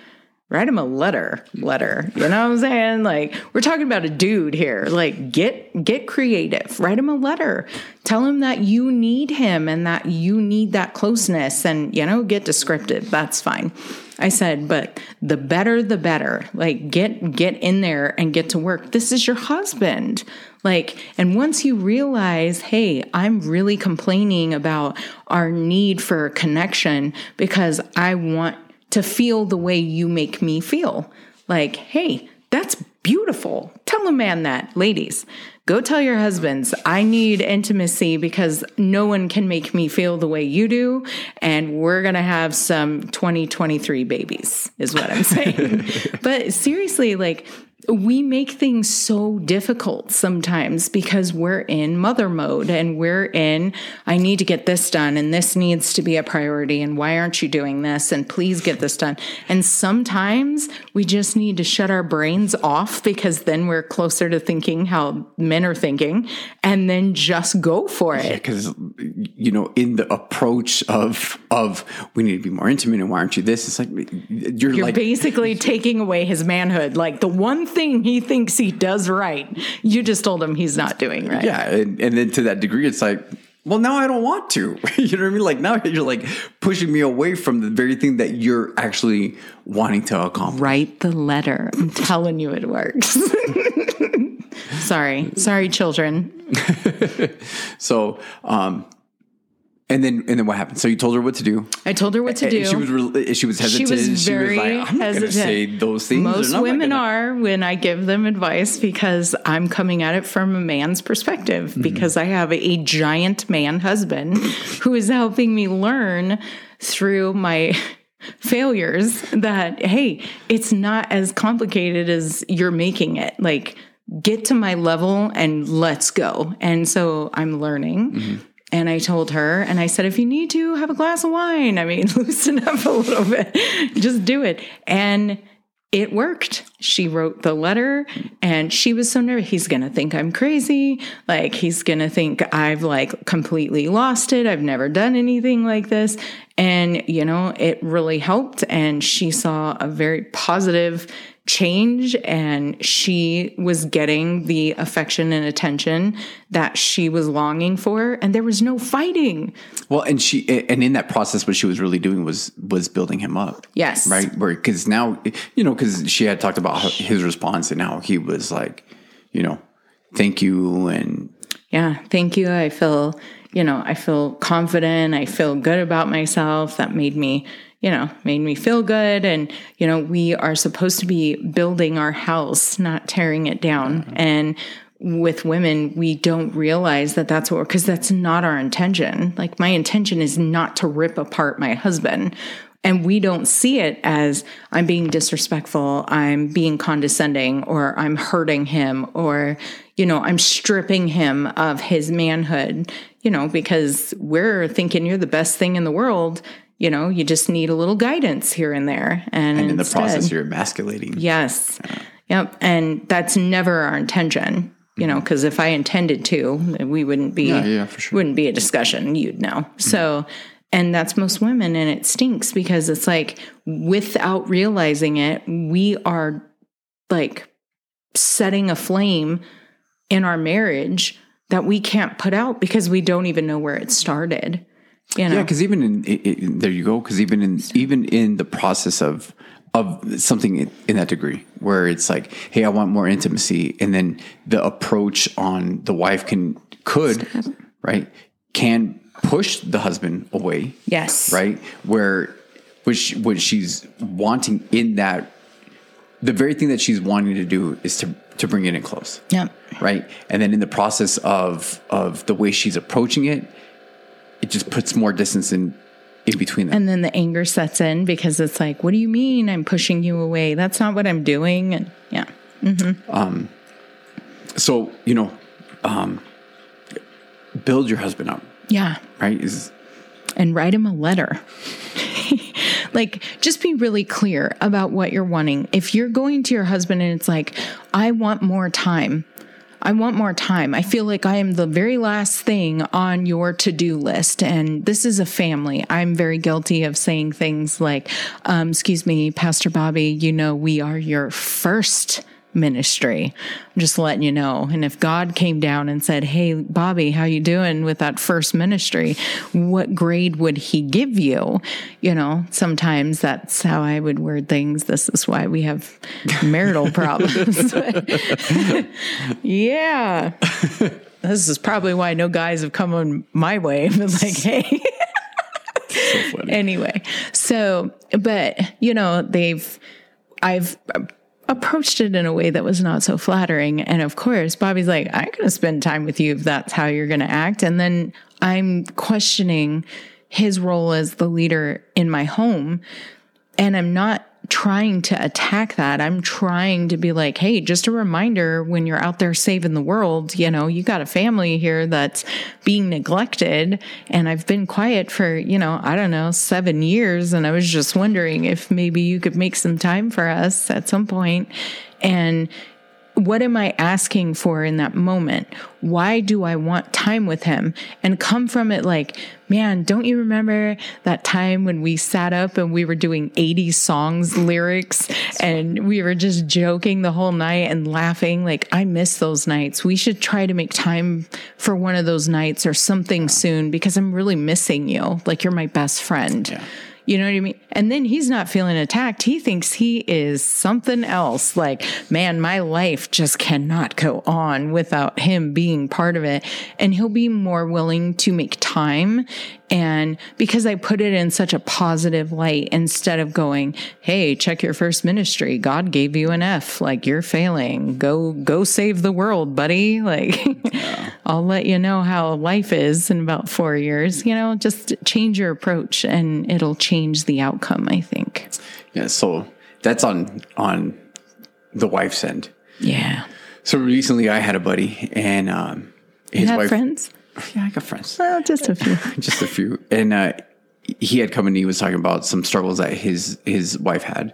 Write him a letter. Letter. You know what I'm saying? Like, we're talking about a dude here. Like, get get creative. Write him a letter. Tell him that you need him and that you need that closeness and, you know, get descriptive. That's fine. I said, but the better the better. Like get get in there and get to work. This is your husband. Like and once you realize, hey, I'm really complaining about our need for connection because I want to feel the way you make me feel. Like, hey, that's beautiful. Tell a man that, ladies. Go tell your husbands, I need intimacy because no one can make me feel the way you do. And we're going to have some 2023 babies, is what I'm saying. but seriously, like, we make things so difficult sometimes because we're in mother mode and we're in, I need to get this done and this needs to be a priority. And why aren't you doing this? And please get this done. And sometimes we just need to shut our brains off because then we're closer to thinking how men are thinking and then just go for it. because you know in the approach of of we need to be more intimate and why aren't you this it's like you're, You're like basically taking away his manhood. Like the one thing he thinks he does right, you just told him he's not doing right. yeah and, and then to that degree it's like well now i don't want to you know what i mean like now you're like pushing me away from the very thing that you're actually wanting to accomplish Write the letter. I'm telling you it works. sorry. Sorry, children. so um and then and then what happened so you told her what to do I told her what to And do. she was re- she was She hesitant was very like i'm not hesitant. say those things Most not women gonna- are when I give them advice because I'm coming at it from a man's perspective Mm-hmm. because I have a giant man husband who is helping me learn through my failures that hey, it's not as complicated as you're making it. Like get to my level and let's go. And so I'm learning. Mm-hmm. And I told her, and I said, if you need to have a glass of wine, I mean, loosen up a little bit, just do it. And it worked. She wrote the letter and she was so nervous. He's going to think I'm crazy. Like, he's going to think I've like completely lost it. I've never done anything like this. And, you know, it really helped. And she saw a very positive change and she was getting the affection and attention that she was longing for and there was no fighting. Well and she and in that process what she was really doing was was building him up. Yes. Right? Because now you know because she had talked about his response and how he was like you know thank you and yeah thank you i feel you know i feel confident i feel good about myself that made me you know, made me feel good. And, you know, we are supposed to be building our house, not tearing it down. Mm-hmm. And with women, we don't realize that that's what, because that's not our intention. Like, my intention is not to rip apart my husband. And we don't see it as I'm being disrespectful, I'm being condescending, or I'm hurting him, or, you know, I'm stripping him of his manhood, you know, because we're thinking you're the best thing in the world you know, you just need a little guidance here and there. And, and in instead, the process, you're emasculating. Yes. Yeah. Yep. And that's never our intention, you know, because if I intended to, we wouldn't be, yeah, yeah, for sure. wouldn't be a discussion. You'd know. Mm-hmm. So, and that's most women. And it stinks because it's like without realizing it, we are like setting a flame in our marriage that we can't put out because we don't even know where it started. You know? Yeah, because even in it, it, there you go. Because even in even in the process of of something in, in, that degree, where it's like, hey, I want more intimacy, and then the approach on the wife can could right can push the husband away. Yes, right where which what she's wanting in that the very thing that she's wanting to do is to to bring it in close. Yeah. Right. And then in the process of of the way she's approaching it, it just puts more distance in in between them. And then the anger sets in because it's like, what do you mean I'm pushing you away? That's not what I'm doing. And yeah. Mm-hmm. Um, so, you know, um, build your husband up. Yeah. Right. Is, and write him a letter. like, just be really clear about what you're wanting. If you're going to your husband and it's like, I want more time, I want more time. I feel like I am the very last thing on your to do list. And this is a family. I'm very guilty of saying things like, um, excuse me, Pastor Bobby, you know, we are your first ministry. I'm just letting you know. And if God came down and said, "Hey, Bobby, how you doing with that first ministry? What grade would he give you?" You know, sometimes that's how I would word things. This is why we have marital problems. yeah. This is probably why no guys have come on my way. But like, hey. so anyway, so but you know, they've I've approached it in a way that was not so flattering. And of course, Bobby's like, I'm going to spend time with you if that's how you're going to act. And then I'm questioning his role as the leader in my home. And I'm not trying to attack that. I'm trying to be like, hey, just a reminder when you're out there saving the world, you know, you got a family here that's being neglected. And I've been quiet for, you know, I don't know, seven years. And I was just wondering if maybe you could make some time for us at some point. And what am I asking for in that moment? Why do I want time with him? And come from it like, man, don't you remember that time when we sat up and we were doing 80 songs lyrics and we were just joking the whole night and laughing? Like, I miss those nights. We should try to make time for one of those nights or something soon because I'm really missing you. Like, you're my best friend. Yeah. You know what I mean? And then he's not feeling attacked. He thinks he is something else. Like, man, my life just cannot go on without him being part of it. And he'll be more willing to make time. And because I put it in such a positive light instead of going, Hey, check your first ministry. God gave you an F. Like you're failing. Go, go save the world, buddy. Like yeah. I'll let you know how life is in about four years. You know, just change your approach and it'll change the outcome, I think. Yeah. So that's on, on the wife's end. Yeah. So recently I had a buddy and, um, his wife, friends? Yeah, I got friends. Well, just a few. just a few. And uh, he had come and he was talking about some struggles that his his wife had,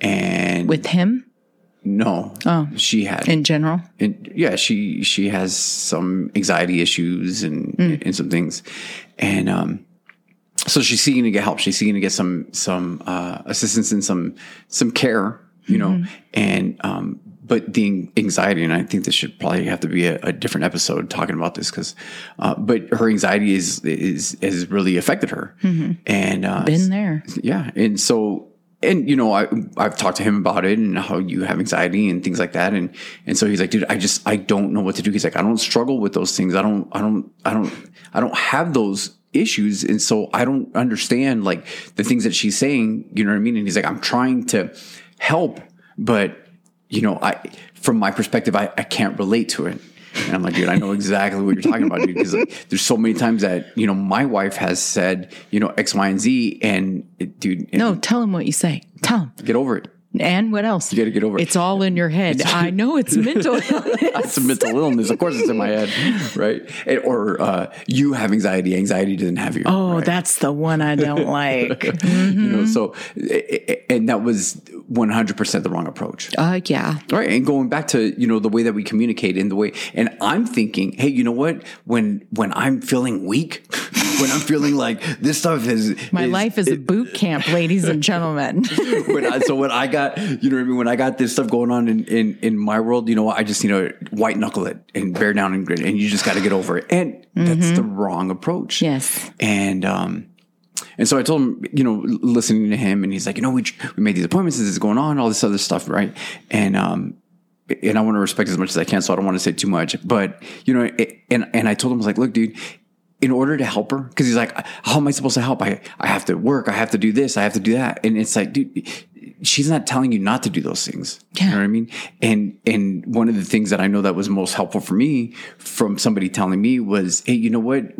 and With him no, Oh. she had. in general. and yeah, she she has some anxiety issues and and some things, and um, so she's seeking to get help. She's seeking to get some some uh, assistance and some some care, you know, and um, but the anxiety, and I think this should probably have to be a, a different episode talking about this because, uh, but her anxiety is is has really affected her, and uh, Been there. yeah, and so and you know I I've talked to him about it and how you have anxiety and things like that. And and so he's like dude I just I don't know what to do. He's like I don't struggle with those things. I don't I don't I don't I don't have those issues. And so I don't understand like the things that she's saying you know what I mean? And he's like I'm trying to help but you know I from my perspective I, I can't relate to it and I'm like, dude, I know exactly what you're talking about, dude. Because like, there's so many times that you know my wife has said, you know, X, Y, and Z, and it, dude, and No, tell him what you say. Tell him. get over it. And what else? You got to get over it. It's all in your head. I know it's mental illness. It's a mental illness. Of course, it's in my head, right? And- or uh, you have anxiety. Anxiety doesn't have you. Oh, right? that's the one I don't like. you know. So, and that was 100 percent the wrong approach. Uh, yeah. Right. And going back to, you know, the way that we communicate in the way, and I'm thinking, hey, you know what? When, when I'm feeling weak, when I'm feeling like this stuff is My life is a boot camp, ladies and gentlemen. when I, so when I got, you know what I mean? When I got this stuff going on in, in, in my world, you know what? I just, you know, white knuckle it and bear down and grin and you just got to get over it. And that's the wrong approach. Yes. And, um, and so I told him, you know, listening to him, and he's like, you know, we we made these appointments, this is going on, all this other stuff, right? And um, and I want to respect as much as I can, so I don't want to say too much. But you know, it, and and I told him, I was like, look, dude, in order to help her, because he's like, how am I supposed to help? I I have to work, I have to do this, I have to do that, and it's like, dude. She's not telling you not to do those things. You Yeah. know what I mean? And and one of the things that I know that was most helpful for me from somebody telling me was, hey, you know what?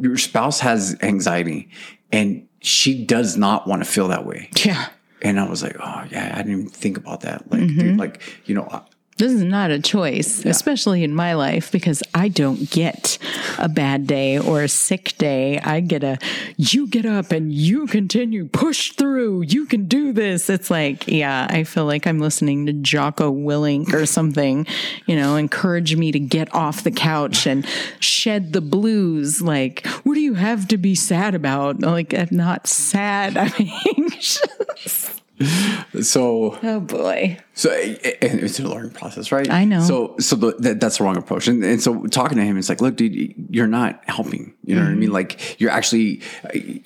your spouse has anxiety and she does not want to feel that way. Yeah. And I was like, oh yeah, I didn't even think about that. Like, dude, mm-hmm. like, you know, This is not a choice, especially in my life, because I don't get a bad day or a sick day. I get a, you get up and you continue, push through, you can do this. It's like, yeah, I feel like I'm listening to Jocko Willink or something, you know, encourage me to get off the couch and shed the blues. Like, what do you have to be sad about? Like, I'm not sad. I'm anxious. so, Oh boy. so and it's a learning process, right? I know. So, so the, that, that's the wrong approach. And, and so talking to him, it's like, look, dude, you're not helping. You know what I Mm-hmm. mean? Like you're actually,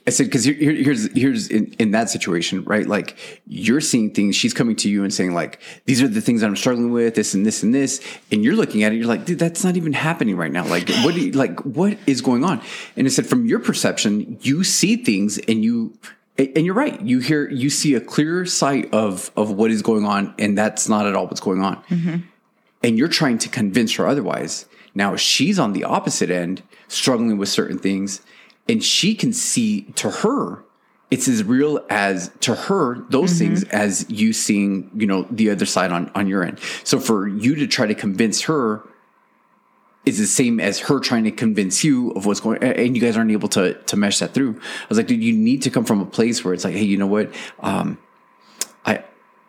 I said, cause here, here's, here's in, in that situation, right? Like you're seeing things, she's coming to you and saying like, these are the things that I'm struggling with, this and this and this. And you're looking at it, you're like, dude, that's not even happening right now. Like, what you, like, what is going on? And it said, from your perception, you see things and you, and you're right. You hear, you see a clear sight of of what is going on, and that's not at all what's going on. Mm-hmm. And you're trying to convince her otherwise. Now she's on the opposite end, struggling with certain things, and she can see to her it's as real as to her those mm-hmm. things as you seeing you know the other side on on your end. So for you to try to convince her is the same as her trying to convince you of what's going and you guys aren't able to to mesh that through. I was like, dude, you need to come from a place where it's like, hey, you know what? Um I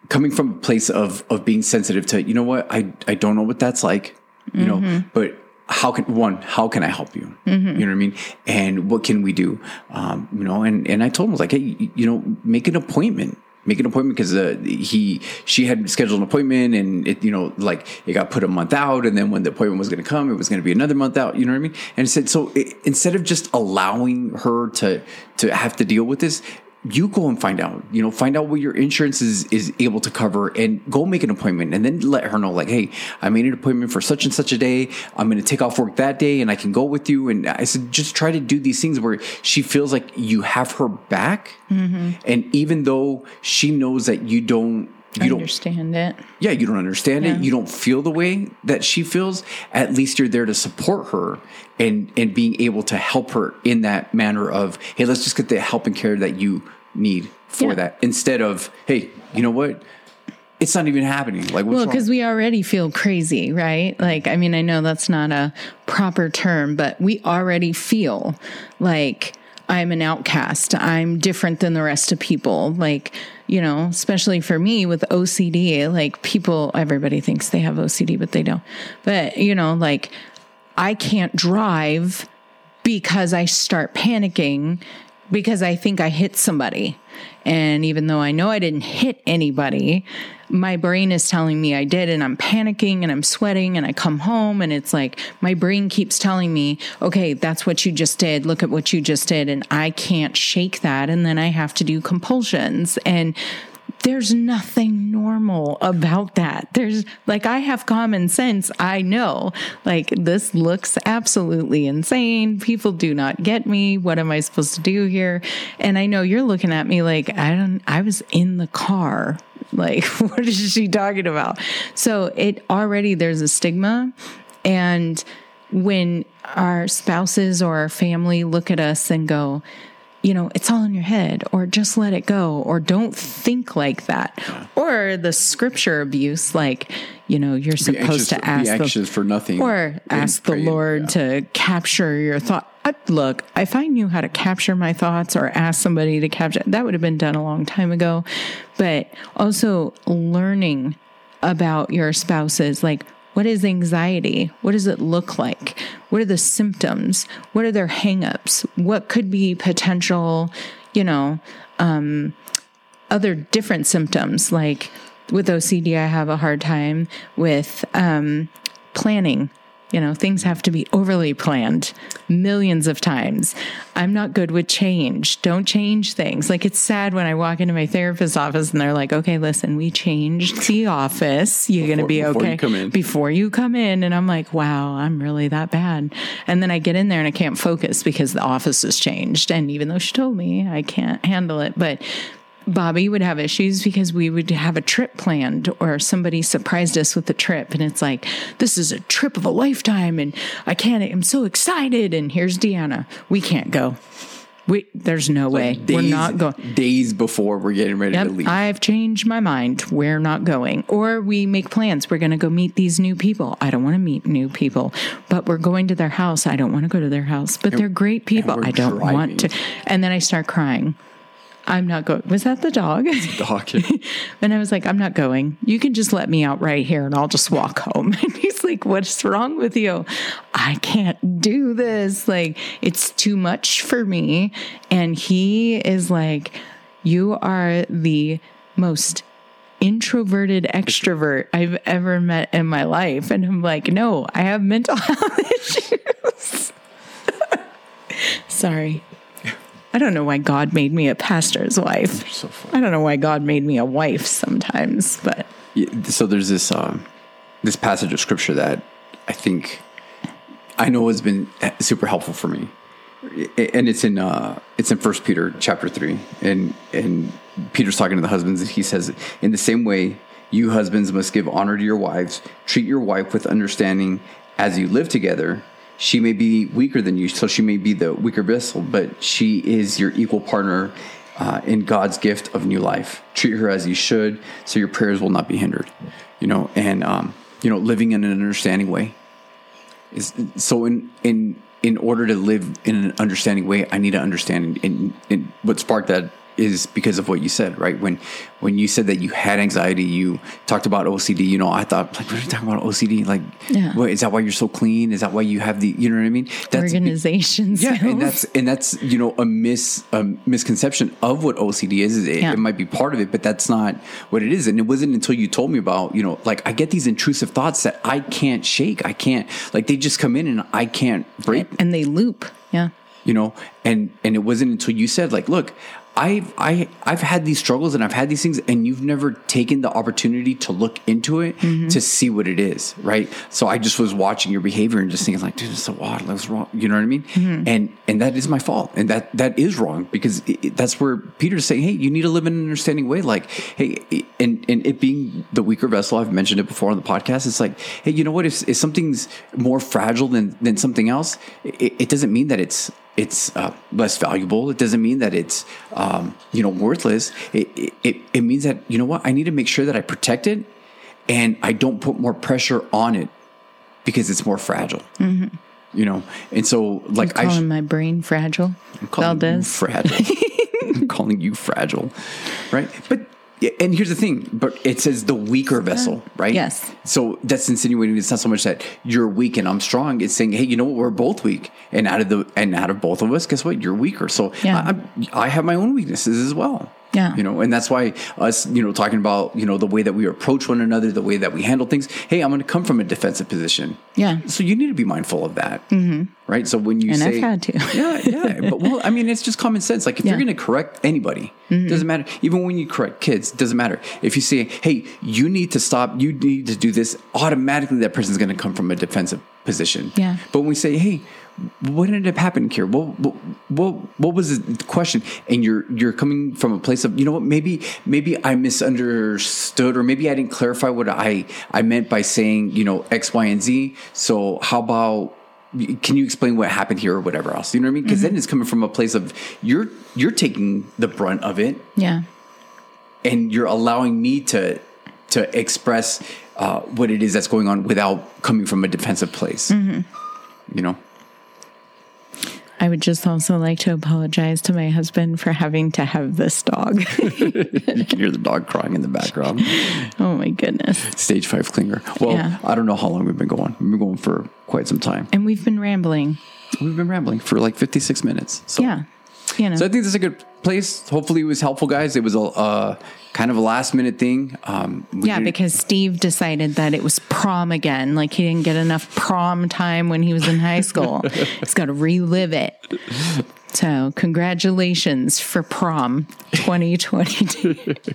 coming from a place of of being sensitive to, you know what, I I don't know what that's like, you know, but how can one, how can I help you? You know what I mean? And what can we do? Um, you know, and and I told him I was like, hey, you know, make an appointment make an appointment because uh, he she had scheduled an appointment and it you know like it got put a month out and then when the appointment was going to come it was going to be another month out you know what I mean? And said so it, instead of just allowing her to to have to deal with this you go and find out you know find out what your insurance is is able to cover and go make an appointment and then let her know like hey I made an appointment for such and such a day. I'm going to take off work that day and I can go with you. And I said just try to do these things where she feels like you have her back. Mm-hmm. And even though she knows that you don't you don't Understand it. yeah you don't understand Yeah. it you don't feel the way that she feels. At least you're there to support her and and being able to help her in that manner of hey let's just get the help and care that you need for Yeah. that instead of hey you know what it's not even happening. Like, what's Well, because we already feel crazy, right? Like, I mean, I know that's not a proper term, but we already feel like I'm an outcast. I'm different than the rest of people. Like, you know, especially for me with OCD, like people, everybody thinks they have OCD, but they don't. But, you know, like I can't drive because I start panicking because I think I hit somebody. And even though I know I didn't hit anybody, my brain is telling me I did, and I'm panicking and I'm sweating, and I come home, and it's like my brain keeps telling me, okay, that's what you just did. Look at what you just did. And I can't shake that. And then I have to do compulsions. And there's nothing normal about that. There's like, I have common sense. I know, like, this looks absolutely insane. People do not get me. What am I supposed to do here? And I know you're looking at me like, I don't, I was in the car. Like, what is she talking about? So it already, there's a stigma. And when our spouses or our family look at us and go, you know, it's all in your head, or just let it go, or don't think like that, or the scripture abuse, like, you know, you're Be supposed anxious- to ask be the, anxious for nothing, or ask the Lord yeah. to capture your thought. I, look, if I knew how to capture my thoughts or ask somebody to capture, that would have been done a long time ago. But also learning about your spouses, like what is anxiety? What does it look like? What are the symptoms? What are their hangups? What could be potential, you know, um, other different symptoms? Like with OCD, I have a hard time with um, planning. You know, things have to be overly planned millions of times. I'm not good with change. Don't change things. Like it's sad when I walk into my therapist's office and they're like, okay, listen, we changed the office. You're going to be Before- before okay you come in. before you come in. And I'm like, wow, I'm really that bad. And then I get in there and I can't focus because the office has changed. And even though she told me I can't handle it, but Bobby would have issues because we would have a trip planned or somebody surprised us with a trip. And it's like, this is a trip of a lifetime. And I can't, I'm so excited. And here's Deanna. We can't go. We, there's no way. We're not going. Days before we're getting ready Yep, to leave. I've changed my mind. We're not going. Or we make plans. We're going to go meet these new people. I don't want to meet new people, but we're going to their house. I don't want to go to their house, but they're great people. I don't want to. And then I start crying. I'm not going. Was that the dog? Dog. and I was like, I'm not going. You can just let me out right here and I'll just walk home. And he's like, What's wrong with you? I can't do this. Like, it's too much for me. And he is like, You are the most introverted extrovert I've ever met in my life. And I'm like, No, I have mental health issues. Sorry. I don't know why God made me a pastor's wife. so. I don't know why God made me a wife sometimes, but Yeah, so there's this um, this passage of scripture that I think I know has been super helpful for me, and it's in uh, it's in First Peter chapter three, and and Peter's talking to the husbands, and he says, "In the same way, you husbands must give honor to your wives. Treat your wife with understanding as you live together." She may be weaker than you, so she may be the weaker vessel, but she is your equal partner uh, in God's gift of new life. Treat her as you should, so your prayers will not be hindered. You know, and um, you know, living in an understanding way is so. In in in order to live in an understanding way, I need to understand. And, and what sparked that is because of what you said, right? When when you said that you had anxiety, you talked about OCD. You know, I thought like, what are you talking about OCD? Like, Yeah. what, is that why you're so clean? Is that why you have the? You know what I mean? That's organization yeah, and that's and that's you know a mis a misconception of what OCD is. It, Yeah. it might be part of it, but that's not what it is. And it wasn't until you told me about you know like I get these intrusive thoughts that I can't shake. I can't like they just come in and I can't break. and they loop. Yeah. You know, and and it wasn't until you said like, look. I've I I've had these struggles and I've had these things and you've never taken the opportunity to look into it Mm-hmm. to see what it is, right? So I just was watching your behavior and just thinking like, dude, it's so odd. What's wrong? You know what I mean? Mm-hmm. And and that is my fault, and that that is wrong because it, it- that's where Peter's saying, hey, you need to live in an understanding way. Like, hey, and and it being the weaker vessel, I've mentioned it before on the podcast. It's like, hey, you know what? If, if something's more fragile than than something else, it, it doesn't mean that it's it's uh, less valuable. It doesn't mean that it's um, you know worthless. It, it it means that you know what I need to make sure that I protect it and I don't put more pressure on it because it's more fragile. Mm-hmm. You know, and so like Calling I sh- my brain fragile. I'm calling you fragile. I'm calling you fragile, right? But and here's the thing, but it says the weaker vessel, right? Yes. So that's insinuating it's not so much that you're weak and I'm strong. It's saying, hey, you know what? We're both weak, and out of the and out of both of us, guess what? You're weaker. So Yeah. I, I have my own weaknesses as well. Yeah. You know, and that's why us, you know, talking about you know the way that we approach one another, the way that we handle things. Hey, I'm going to come from a defensive position. Yeah. So you need to be mindful of that, mm-hmm. right? So when you And I've say, had to. yeah, yeah, but well, I mean, it's just common sense. Like if you're Mm-hmm. going to correct anybody, doesn't matter. Even when you correct kids, doesn't matter. If you say, "Hey, you need to stop. You need to do this," automatically that person's going to come from a defensive position. Yeah. But when we say, "Hey," what ended up happening here? What, what what what was the question? And you're you're coming from a place of you know what maybe maybe I misunderstood or maybe I didn't clarify what I I meant by saying you know X Y and Z. So how about can you explain what happened here or whatever else? You know what I mean? Because then it's coming from a place of you're you're taking the brunt of it Yeah. and you're allowing me to to express uh, what it is that's going on without coming from a defensive place. You know. I would just also like to apologize to my husband for having to have this dog. You can hear the dog crying in the background. oh my goodness. Stage five clinger. Well, Yeah. I don't know how long we've been going. We've been going for quite some time. And we've been rambling. We've been rambling for like 56 minutes. So, Yeah. You know. so I think this is a good place. Hopefully, it was helpful, guys. It was a uh, kind of a last minute thing. Um, yeah, because Steve decided that it was prom again. Like he didn't get enough prom time when he was in high school. He's got to relive it. So, congratulations for prom 2022.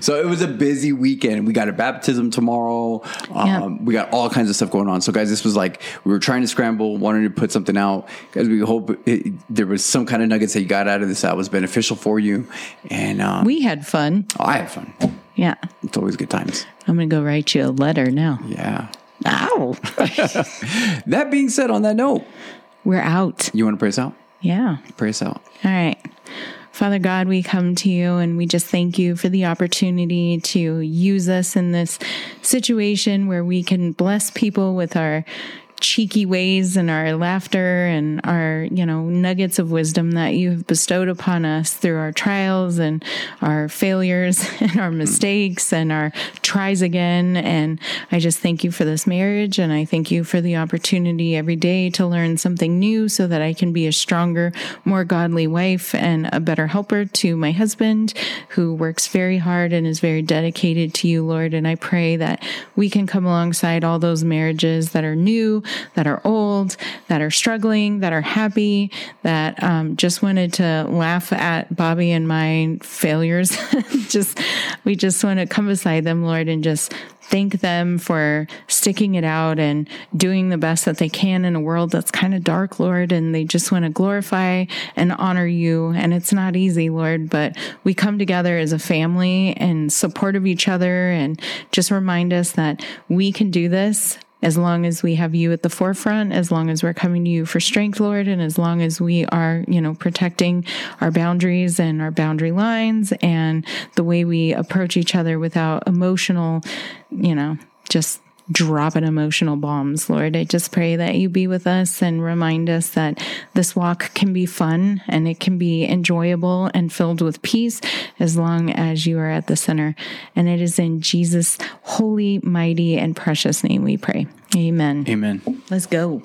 So it was a busy weekend. We got a baptism tomorrow. Um, Yeah. We got all kinds of stuff going on. So, guys, this was like we were trying to scramble, wanted to put something out. Guys, we hope it, there was some kind of nuggets that you got out of this that was beneficial for you. And um, we had fun. I had fun. Yeah. It's always good times. I'm going to go write you a letter now. Yeah. Ow. That being said, on that note, We're out. you want to pray us out? Yeah. Pray us out. All right. Father God, we come to you and we just thank you for the opportunity to use us in this situation where we can bless people with our cheeky ways and our laughter and our, you know, nuggets of wisdom that you have bestowed upon us through our trials and our failures and our mistakes and our tries again. And I just thank you for this marriage and I thank you for the opportunity every day to learn something new so that I can be a stronger, more godly wife and a better helper to my husband who works very hard and is very dedicated to you, Lord. And I pray that we can come alongside all those marriages that are new, that are old, that are struggling, that are happy, that um, just wanted to laugh at Bobby and my failures. just, we just want to come beside them, Lord, and just thank them for sticking it out and doing the best that they can in a world that's kind of dark, Lord. And they just want to glorify and honor you. And it's not easy, Lord, but we come together as a family and support of each other and just remind us that we can do this as long as we have you at the forefront, as long as we're coming to you for strength, Lord, and as long as we are, you know, protecting our boundaries and our boundary lines and the way we approach each other without emotional, you know, just dropping emotional bombs, Lord. I just pray that you be with us and remind us that this walk can be fun and it can be enjoyable and filled with peace as long as you are at the center. And it is in Jesus' holy, mighty, and precious name we pray. Amen. Amen. Let's go.